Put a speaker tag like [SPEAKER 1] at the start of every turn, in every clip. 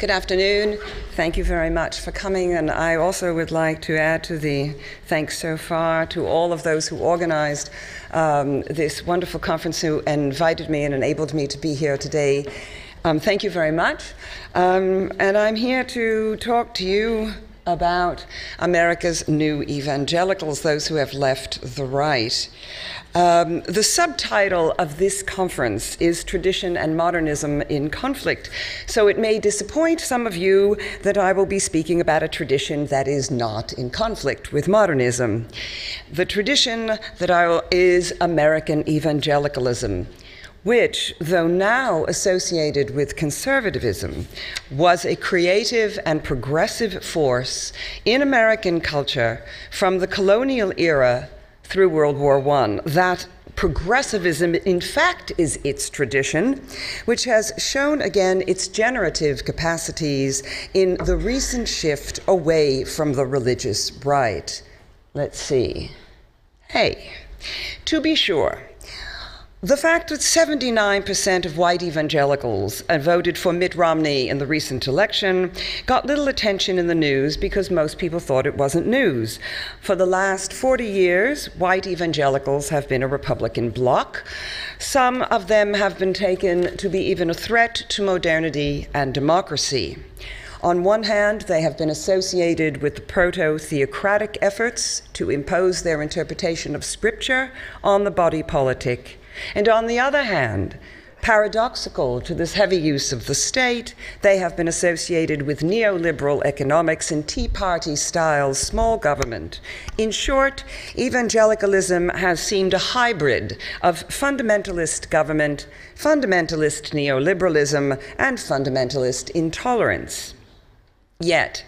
[SPEAKER 1] Good afternoon. Thank you very much for coming. And I also would like to add to the thanks so far to all of those who organized um, this wonderful conference, who invited me and enabled me to be here today. Um, thank you very much. Um, and I'm here to talk to you about America's new evangelicals, those who have left the right. Um, the subtitle of this conference is Tradition and Modernism in Conflict. So it may disappoint some of you that I will be speaking about a tradition that is not in conflict with modernism. The tradition that I will, is American evangelicalism which, though now associated with conservatism, was a creative and progressive force in American culture from the colonial era through World War I. That progressivism, in fact, is its tradition, which has shown again its generative capacities in the recent shift away from the religious right. Let's see. Hey, to be sure, the fact that 79% of white evangelicals voted for Mitt Romney in the recent election got little attention in the news because most people thought it wasn't news. For the last 40 years, white evangelicals have been a Republican bloc. Some of them have been taken to be even a threat to modernity and democracy. On one hand, they have been associated with the proto theocratic efforts to impose their interpretation of Scripture on the body politic. And on the other hand, paradoxical to this heavy use of the state, they have been associated with neoliberal economics and Tea Party style small government. In short, evangelicalism has seemed a hybrid of fundamentalist government, fundamentalist neoliberalism, and fundamentalist intolerance. Yet,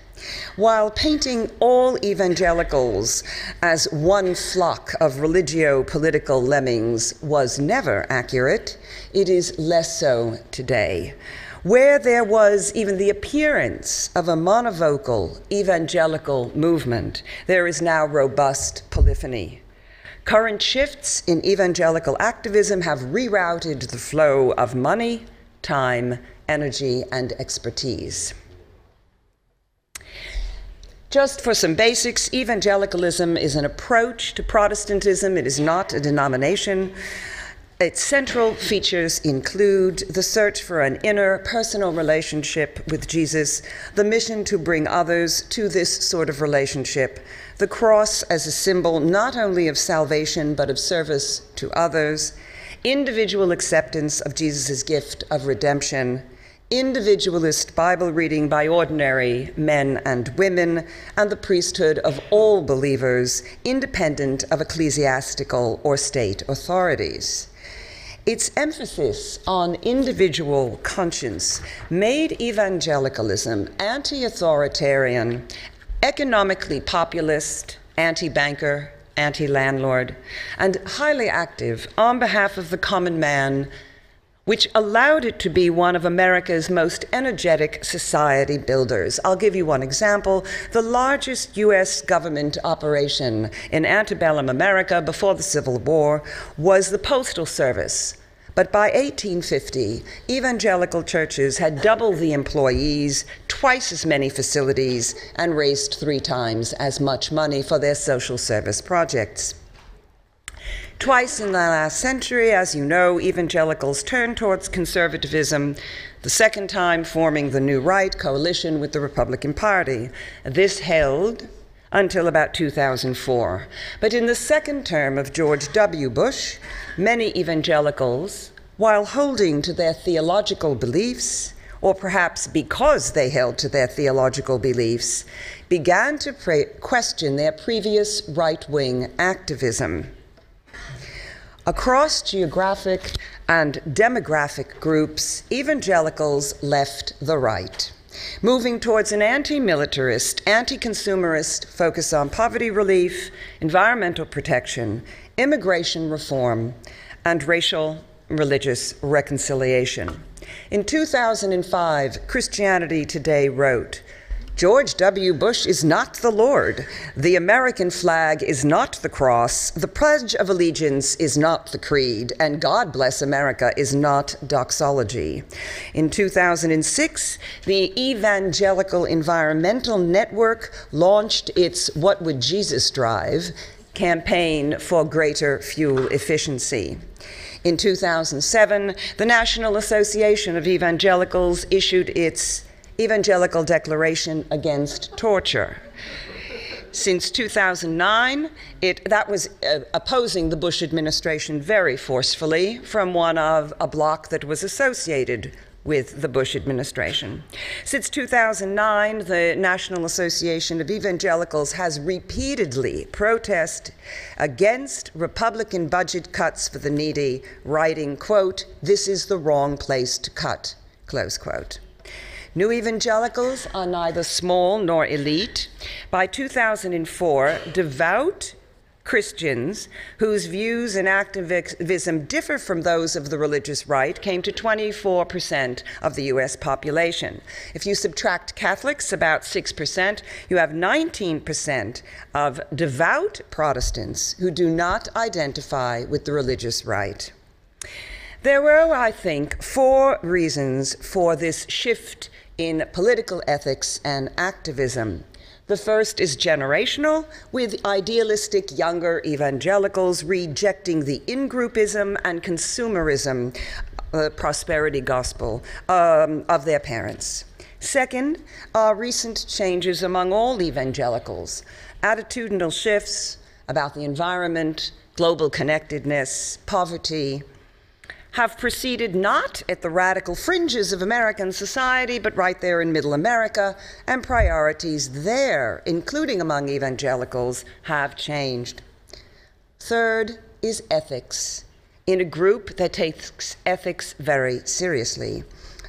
[SPEAKER 1] while painting all evangelicals as one flock of religio political lemmings was never accurate, it is less so today. Where there was even the appearance of a monovocal evangelical movement, there is now robust polyphony. Current shifts in evangelical activism have rerouted the flow of money, time, energy, and expertise. Just for some basics, evangelicalism is an approach to Protestantism, it is not a denomination. Its central features include the search for an inner personal relationship with Jesus, the mission to bring others to this sort of relationship, the cross as a symbol not only of salvation but of service to others, individual acceptance of Jesus' gift of redemption, individualist Bible reading by ordinary men and women, and the priesthood of all believers, independent of ecclesiastical or state authorities. Its emphasis on individual conscience made evangelicalism anti authoritarian, economically populist, anti banker, anti landlord, and highly active on behalf of the common man which allowed it to be one of America's most energetic society builders. I'll give you one example. The largest U.S. government operation in antebellum America before the Civil War was the Postal Service. But by 1850, evangelical churches had double the employees, twice as many facilities, and raised three times as much money for their social service projects. Twice in the last century, as you know, evangelicals turned towards conservatism, the second time forming the New Right coalition with the Republican Party. This held until about 2004. But in the second term of George W. Bush, many evangelicals, while holding to their theological beliefs, or perhaps because they held to their theological beliefs, began to question their previous right wing activism. Across geographic and demographic groups, evangelicals left the right, moving towards an anti militarist, anti consumerist focus on poverty relief, environmental protection, immigration reform, and racial religious reconciliation. In 2005, Christianity Today wrote George W. Bush is not the Lord. The American flag is not the cross. The Pledge of Allegiance is not the creed. And God Bless America is not doxology. In 2006, the Evangelical Environmental Network launched its What Would Jesus Drive campaign for greater fuel efficiency. In 2007, the National Association of Evangelicals issued its Evangelical Declaration Against Torture. Since 2009, it, that was uh, opposing the Bush administration very forcefully from one of a bloc that was associated with the Bush administration. Since 2009, the National Association of Evangelicals has repeatedly protested against Republican budget cuts for the needy, writing, quote, this is the wrong place to cut, close quote. New evangelicals are neither small nor elite. By 2004, devout Christians whose views and activism differ from those of the religious right came to 24% of the US population. If you subtract Catholics, about 6%, you have 19% of devout Protestants who do not identify with the religious right. There were, I think, four reasons for this shift in political ethics and activism. The first is generational, with idealistic younger evangelicals rejecting the in groupism and consumerism uh, prosperity gospel um, of their parents. Second are recent changes among all evangelicals, attitudinal shifts about the environment, global connectedness, poverty, have proceeded not at the radical fringes of American society, but right there in middle America, and priorities there, including among evangelicals, have changed. Third is ethics, in a group that takes ethics very seriously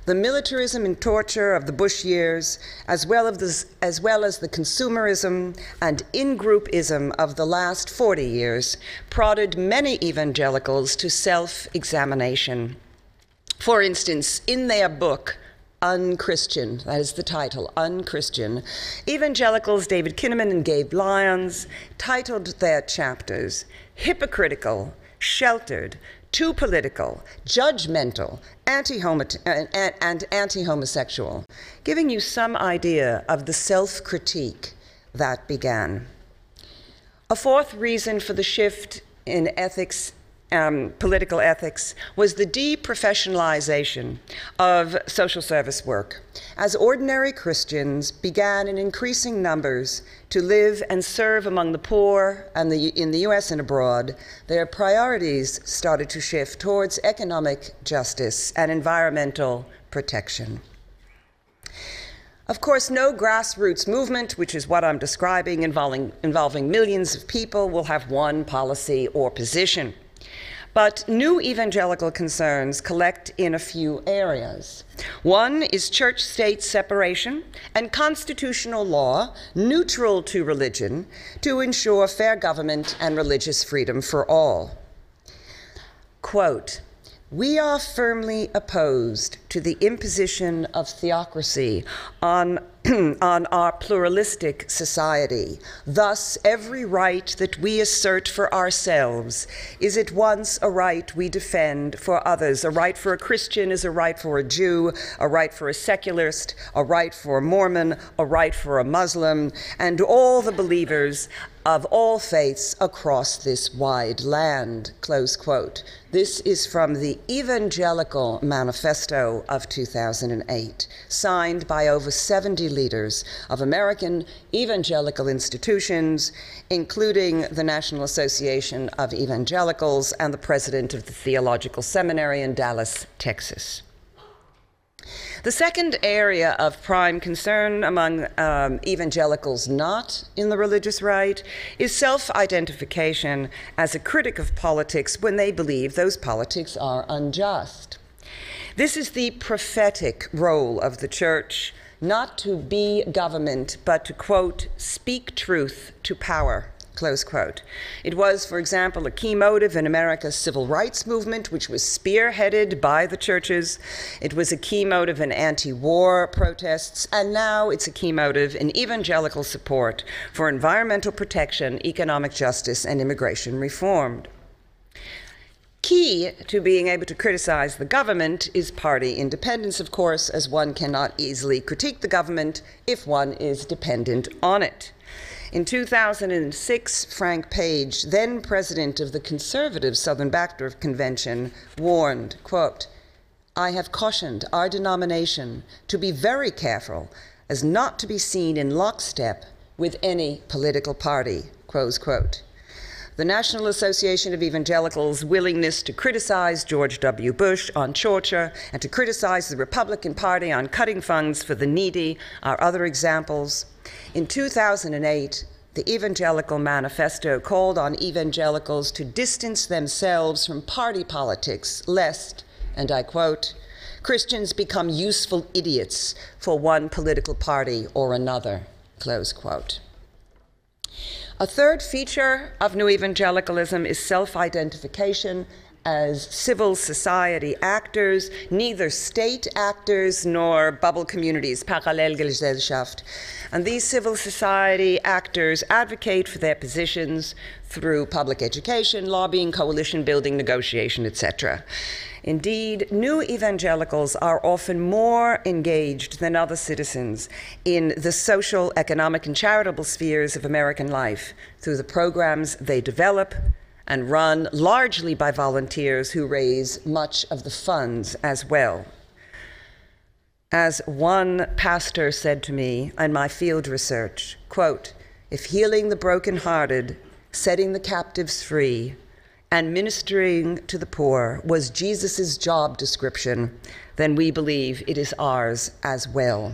[SPEAKER 1] the militarism and torture of the Bush years, as well, the, as, well as the consumerism and in groupism of the last 40 years, prodded many evangelicals to self examination. For instance, in their book, Unchristian, that is the title, Unchristian, evangelicals David Kinnaman and Gabe Lyons titled their chapters Hypocritical, Sheltered, too political, judgmental, anti eh, eh, and anti homosexual, giving you some idea of the self critique that began. A fourth reason for the shift in ethics um, political ethics was the deprofessionalization of social service work, as ordinary Christians began in increasing numbers to live and serve among the poor and the, in the US and abroad, their priorities started to shift towards economic justice and environmental protection. Of course, no grassroots movement, which is what I'm describing, involving, involving millions of people, will have one policy or position. But new evangelical concerns collect in a few areas. One is church state separation and constitutional law neutral to religion to ensure fair government and religious freedom for all. Quote, we are firmly opposed to the imposition of theocracy on on our pluralistic society. Thus, every right that we assert for ourselves is at once a right we defend for others. A right for a Christian is a right for a Jew, a right for a secularist, a right for a Mormon, a right for a Muslim, and all the believers of all faiths across this wide land. Close quote. This is from the Evangelical Manifesto of 2008, signed by over 70 leaders of American evangelical institutions, including the National Association of Evangelicals and the president of the Theological Seminary in Dallas, Texas. The second area of prime concern among um, evangelicals not in the religious right is self identification as a critic of politics when they believe those politics are unjust. This is the prophetic role of the church, not to be government, but to, quote, speak truth to power, Close quote. It was, for example, a key motive in America's civil rights movement, which was spearheaded by the churches. It was a key motive in anti war protests, and now it's a key motive in evangelical support for environmental protection, economic justice, and immigration reform. Key to being able to criticize the government is party independence, of course, as one cannot easily critique the government if one is dependent on it. In 2006, Frank Page, then president of the conservative Southern Baptist Convention, warned, quote, I have cautioned our denomination to be very careful as not to be seen in lockstep with any political party, close quote. The National Association of Evangelicals' willingness to criticize George W. Bush on torture and to criticize the Republican Party on cutting funds for the needy are other examples. In 2008, the Evangelical Manifesto called on evangelicals to distance themselves from party politics, lest, and I quote, Christians become useful idiots for one political party or another, close quote. A third feature of New Evangelicalism is self identification as civil society actors, neither state actors nor bubble communities, Parallelgesellschaft. And these civil society actors advocate for their positions through public education, lobbying, coalition building, negotiation, etc. Indeed, new evangelicals are often more engaged than other citizens in the social, economic, and charitable spheres of American life through the programs they develop, and run largely by volunteers who raise much of the funds as well. As one pastor said to me in my field research, quote, if healing the brokenhearted, setting the captives free, and ministering to the poor was Jesus' job description, then we believe it is ours as well.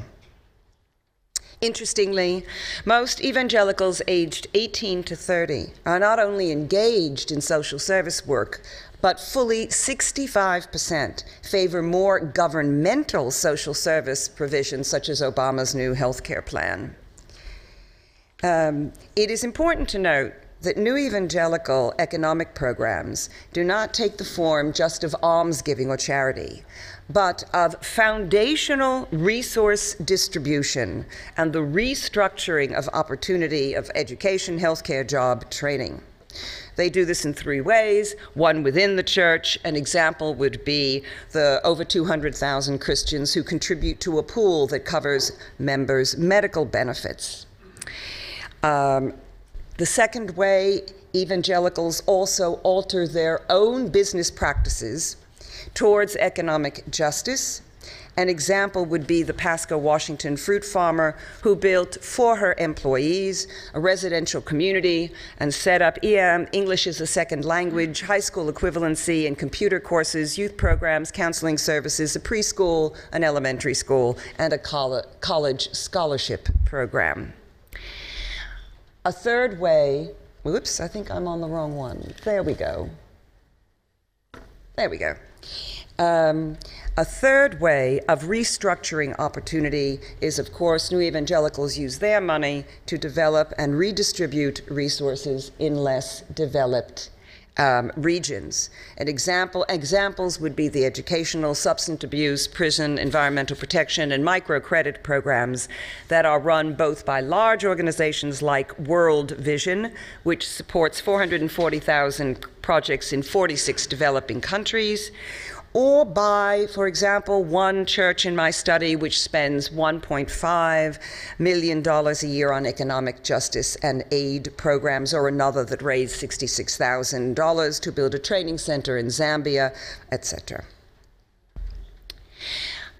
[SPEAKER 1] Interestingly, most evangelicals aged 18 to 30 are not only engaged in social service work, but fully 65% favor more governmental social service provisions, such as Obama's new health care plan. Um, it is important to note that new evangelical economic programs do not take the form just of almsgiving or charity, but of foundational resource distribution and the restructuring of opportunity of education, healthcare, job, training. They do this in three ways. One within the church, an example would be the over 200,000 Christians who contribute to a pool that covers members' medical benefits. Um, the second way, evangelicals also alter their own business practices towards economic justice. An example would be the Pasco, Washington fruit farmer who built for her employees a residential community and set up EM, English as a second language, high school equivalency, and computer courses, youth programs, counseling services, a preschool, an elementary school, and a college scholarship program. A third way, whoops, I think I'm on the wrong one. There we go. There we go. Um, a third way of restructuring opportunity is, of course, new evangelicals use their money to develop and redistribute resources in less developed um, regions. An example, examples would be the educational, substance abuse, prison, environmental protection, and microcredit programs that are run both by large organizations like World Vision, which supports 440,000 projects in 46 developing countries, or by, for example, one church in my study which spends $1.5 million a year on economic justice and aid programs, or another that raised $66,000 to build a training center in Zambia, etc.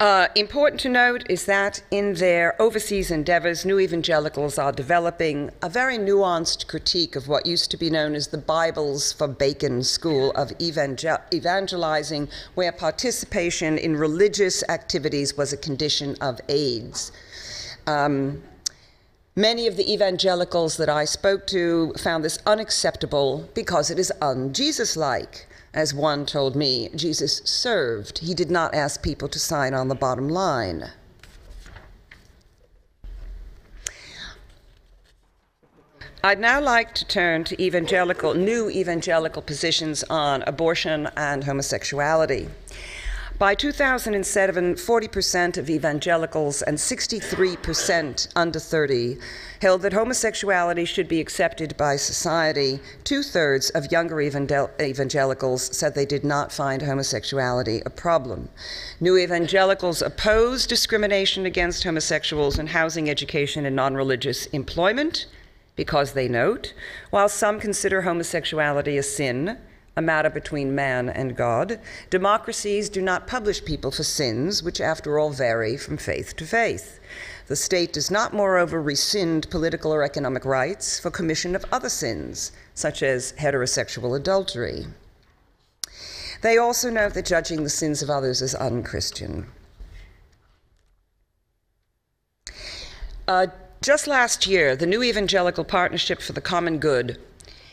[SPEAKER 1] Uh, important to note is that in their overseas endeavors, new evangelicals are developing a very nuanced critique of what used to be known as the Bibles for Bacon school of evangel- evangelizing, where participation in religious activities was a condition of AIDS. Um, Many of the evangelicals that I spoke to found this unacceptable because it is un Jesus like. As one told me, Jesus served. He did not ask people to sign on the bottom line. I'd now like to turn to evangelical, new evangelical positions on abortion and homosexuality. By 2007, 40% of evangelicals and 63% under 30 held that homosexuality should be accepted by society. Two thirds of younger evangelicals said they did not find homosexuality a problem. New evangelicals oppose discrimination against homosexuals in housing, education, and non religious employment because they note, while some consider homosexuality a sin, a matter between man and God, democracies do not publish people for sins, which after all vary from faith to faith. The state does not, moreover, rescind political or economic rights for commission of other sins, such as heterosexual adultery. They also note that judging the sins of others is unchristian. Uh, just last year, the New Evangelical Partnership for the Common Good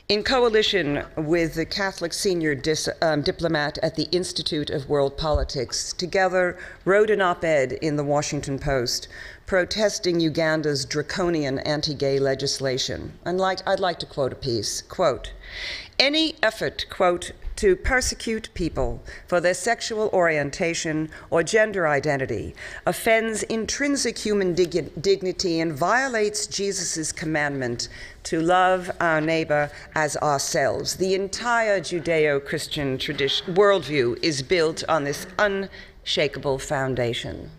[SPEAKER 1] in coalition with the Catholic senior dis, um, diplomat at the Institute of World Politics, together wrote an op ed in the Washington Post protesting Uganda's draconian anti gay legislation. And like, I'd like to quote a piece quote, Any effort, quote, to persecute people for their sexual orientation or gender identity offends intrinsic human dig- dignity and violates Jesus' commandment to love our neighbor as ourselves. The entire Judeo Christian worldview is built on this unshakable foundation.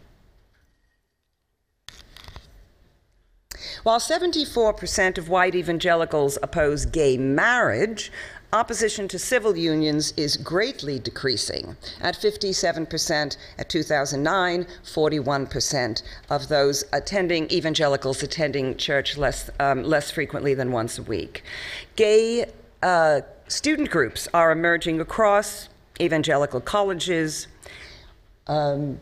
[SPEAKER 1] While 74% of white evangelicals oppose gay marriage, opposition to civil unions is greatly decreasing. At 57% at 2009, 41% of those attending evangelicals attending church less, um, less frequently than once a week. Gay uh, student groups are emerging across evangelical colleges. Um,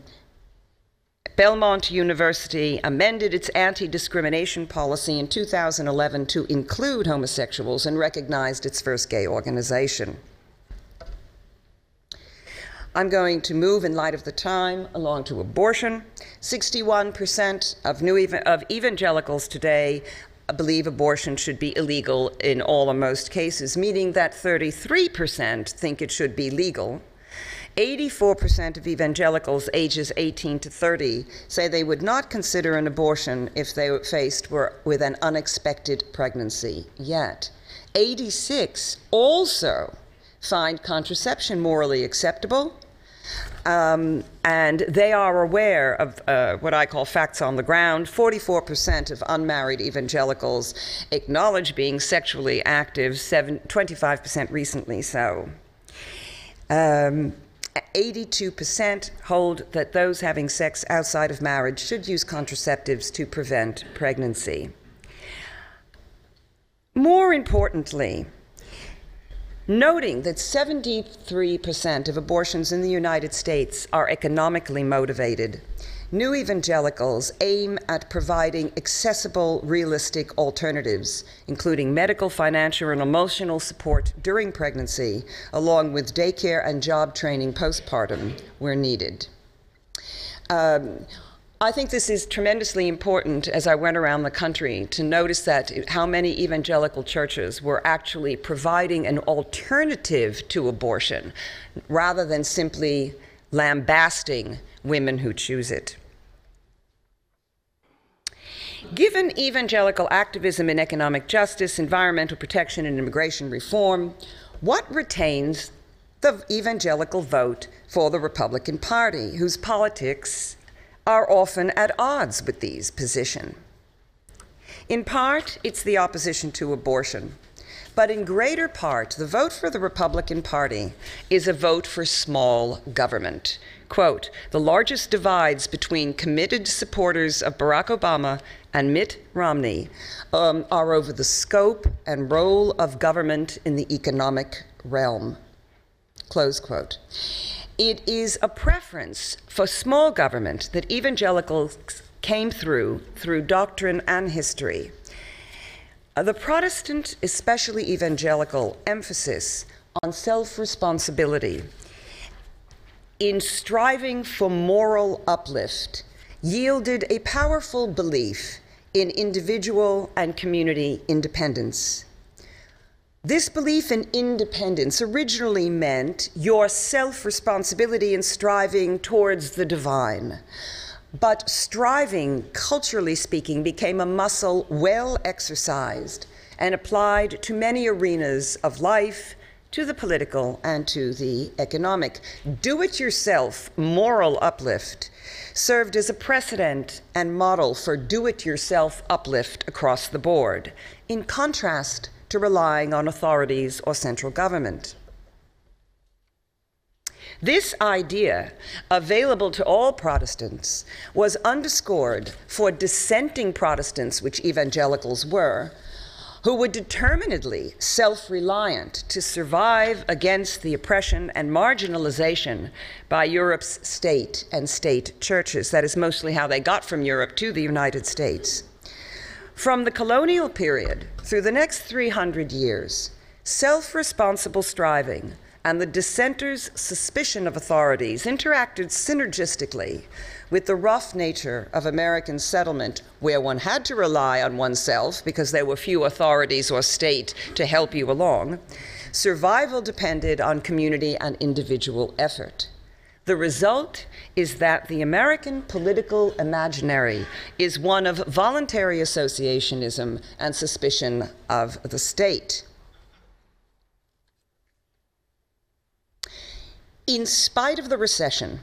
[SPEAKER 1] Belmont University amended its anti discrimination policy in 2011 to include homosexuals and recognized its first gay organization. I'm going to move, in light of the time, along to abortion. 61% of, new of evangelicals today believe abortion should be illegal in all or most cases, meaning that 33% think it should be legal 84% of evangelicals ages 18 to 30 say they would not consider an abortion if they were faced were, with an unexpected pregnancy. Yet, 86 also find contraception morally acceptable. Um, and they are aware of uh, what I call facts on the ground. 44% of unmarried evangelicals acknowledge being sexually active, 7, 25% recently so. Um, 82% hold that those having sex outside of marriage should use contraceptives to prevent pregnancy. More importantly, noting that 73% of abortions in the United States are economically motivated, New evangelicals aim at providing accessible, realistic alternatives, including medical, financial, and emotional support during pregnancy, along with daycare and job training postpartum where needed. Um, I think this is tremendously important as I went around the country to notice that how many evangelical churches were actually providing an alternative to abortion rather than simply lambasting women who choose it. Given evangelical activism in economic justice, environmental protection, and immigration reform, what retains the evangelical vote for the Republican Party, whose politics are often at odds with these positions? In part, it's the opposition to abortion. But in greater part, the vote for the Republican Party is a vote for small government. Quote The largest divides between committed supporters of Barack Obama and Mitt Romney um, are over the scope and role of government in the economic realm. Close quote. It is a preference for small government that evangelicals came through through doctrine and history. Uh, the Protestant, especially evangelical, emphasis on self responsibility in striving for moral uplift yielded a powerful belief in individual and community independence. This belief in independence originally meant your self responsibility in striving towards the divine. But striving, culturally speaking, became a muscle well exercised and applied to many arenas of life, to the political, and to the economic. Do it yourself moral uplift served as a precedent and model for do it yourself uplift across the board, in contrast to relying on authorities or central government. This idea, available to all Protestants, was underscored for dissenting Protestants, which evangelicals were, who were determinedly self reliant to survive against the oppression and marginalization by Europe's state and state churches. That is mostly how they got from Europe to the United States. From the colonial period through the next 300 years, self responsible striving and the dissenters' suspicion of authorities interacted synergistically with the rough nature of American settlement, where one had to rely on oneself because there were few authorities or state to help you along, survival depended on community and individual effort. The result is that the American political imaginary is one of voluntary associationism and suspicion of the state. In spite of the recession,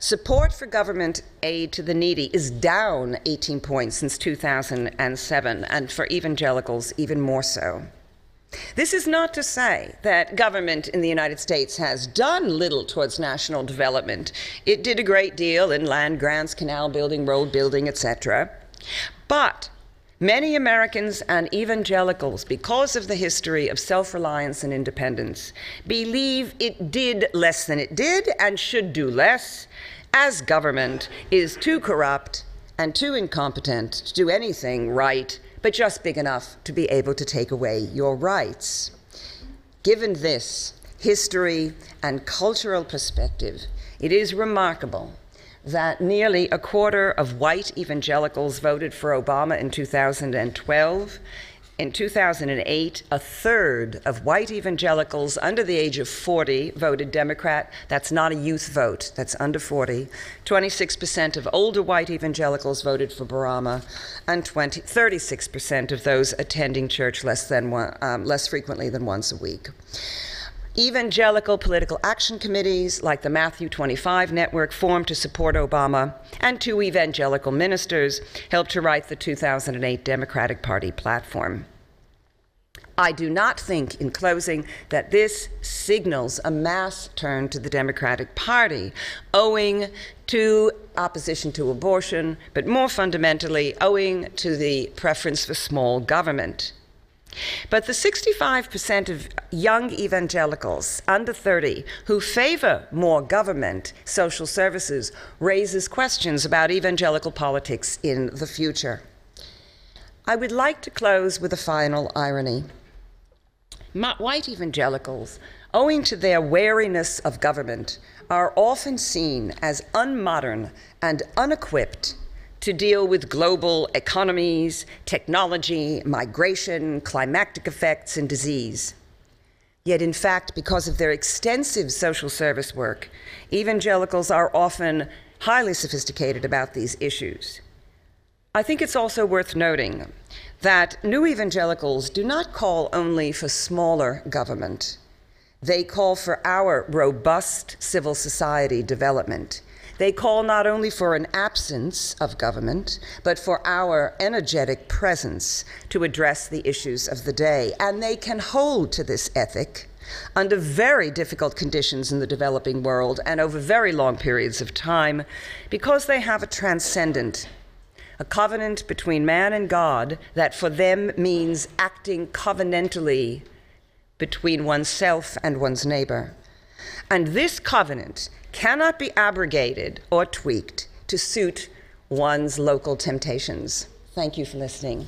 [SPEAKER 1] Support for government aid to the needy is down 18 points since 2007, and for evangelicals, even more so. This is not to say that government in the United States has done little towards national development. It did a great deal in land grants, canal building, road building, etc. But many Americans and evangelicals, because of the history of self reliance and independence, believe it did less than it did and should do less as government is too corrupt and too incompetent to do anything right, but just big enough to be able to take away your rights. Given this history and cultural perspective, it is remarkable that nearly a quarter of white evangelicals voted for Obama in 2012, in 2008, a third of white evangelicals under the age of 40 voted Democrat. That's not a youth vote, that's under 40. 26% of older white evangelicals voted for Obama, and 20, 36% of those attending church less, than one, um, less frequently than once a week. Evangelical political action committees like the Matthew 25 Network formed to support Obama, and two evangelical ministers helped to write the 2008 Democratic Party platform. I do not think, in closing, that this signals a mass turn to the Democratic Party, owing to opposition to abortion, but more fundamentally, owing to the preference for small government. But the 65% of young evangelicals under 30 who favor more government social services raises questions about evangelical politics in the future. I would like to close with a final irony. White evangelicals, owing to their wariness of government, are often seen as unmodern and unequipped to deal with global economies, technology, migration, climatic effects, and disease. Yet, in fact, because of their extensive social service work, evangelicals are often highly sophisticated about these issues. I think it's also worth noting that new evangelicals do not call only for smaller government, they call for our robust civil society development they call not only for an absence of government, but for our energetic presence to address the issues of the day. And they can hold to this ethic under very difficult conditions in the developing world and over very long periods of time because they have a transcendent a covenant between man and God that for them means acting covenantally between oneself and one's neighbor. And this covenant cannot be abrogated or tweaked to suit one's local temptations. Thank you for listening.